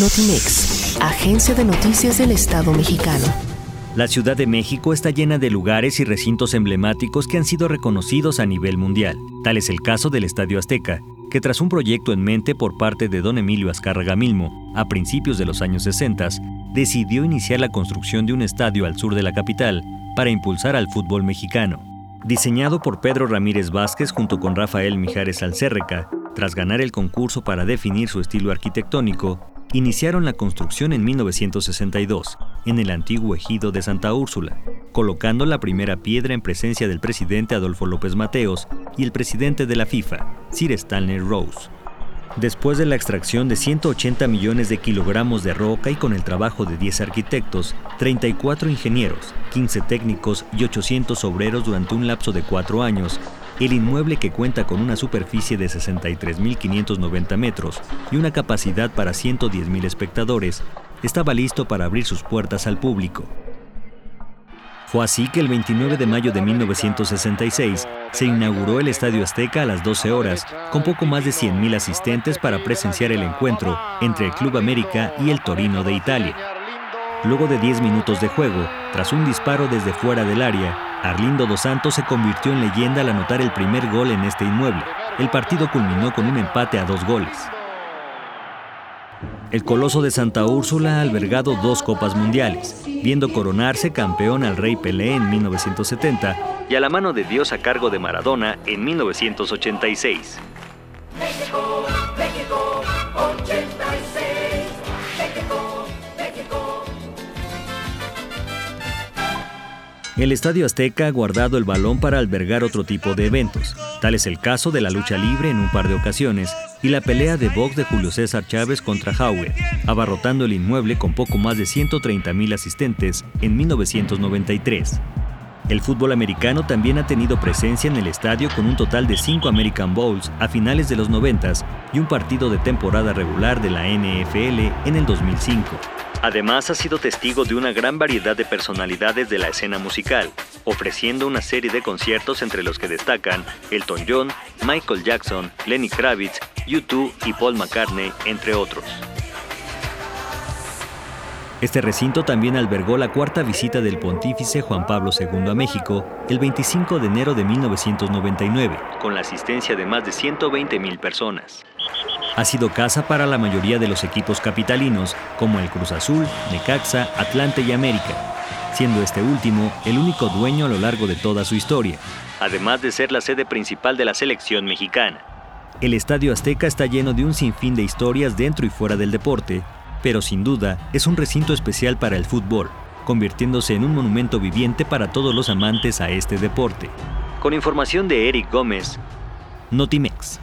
Notimex, Agencia de Noticias del Estado mexicano. La Ciudad de México está llena de lugares y recintos emblemáticos que han sido reconocidos a nivel mundial. Tal es el caso del Estadio Azteca, que tras un proyecto en mente por parte de don Emilio Azcárraga Milmo, a principios de los años 60, decidió iniciar la construcción de un estadio al sur de la capital para impulsar al fútbol mexicano. Diseñado por Pedro Ramírez Vázquez junto con Rafael Mijares Alcérreca, tras ganar el concurso para definir su estilo arquitectónico, iniciaron la construcción en 1962, en el antiguo ejido de Santa Úrsula, colocando la primera piedra en presencia del presidente Adolfo López Mateos y el presidente de la FIFA, Sir Stanley Rose. Después de la extracción de 180 millones de kilogramos de roca y con el trabajo de 10 arquitectos, 34 ingenieros, 15 técnicos y 800 obreros durante un lapso de cuatro años, el inmueble que cuenta con una superficie de 63.590 metros y una capacidad para 110.000 espectadores, estaba listo para abrir sus puertas al público. Fue así que el 29 de mayo de 1966 se inauguró el Estadio Azteca a las 12 horas, con poco más de 100.000 asistentes para presenciar el encuentro entre el Club América y el Torino de Italia. Luego de 10 minutos de juego, tras un disparo desde fuera del área, Arlindo Dos Santos se convirtió en leyenda al anotar el primer gol en este inmueble. El partido culminó con un empate a dos goles. El Coloso de Santa Úrsula ha albergado dos Copas Mundiales, viendo coronarse campeón al Rey Pelé en 1970 y a la mano de Dios a cargo de Maradona en 1986. El Estadio Azteca ha guardado el balón para albergar otro tipo de eventos. Tal es el caso de la lucha libre en un par de ocasiones y la pelea de box de Julio César Chávez contra Hauer, abarrotando el inmueble con poco más de 130.000 asistentes en 1993. El fútbol americano también ha tenido presencia en el estadio con un total de 5 American Bowls a finales de los 90 y un partido de temporada regular de la NFL en el 2005. Además, ha sido testigo de una gran variedad de personalidades de la escena musical, ofreciendo una serie de conciertos entre los que destacan Elton John, Michael Jackson, Lenny Kravitz, U2 y Paul McCartney, entre otros. Este recinto también albergó la cuarta visita del pontífice Juan Pablo II a México el 25 de enero de 1999, con la asistencia de más de 120.000 personas ha sido casa para la mayoría de los equipos capitalinos, como el Cruz Azul, Necaxa, Atlante y América, siendo este último el único dueño a lo largo de toda su historia, además de ser la sede principal de la selección mexicana. El Estadio Azteca está lleno de un sinfín de historias dentro y fuera del deporte, pero sin duda es un recinto especial para el fútbol, convirtiéndose en un monumento viviente para todos los amantes a este deporte. Con información de Eric Gómez, Notimex.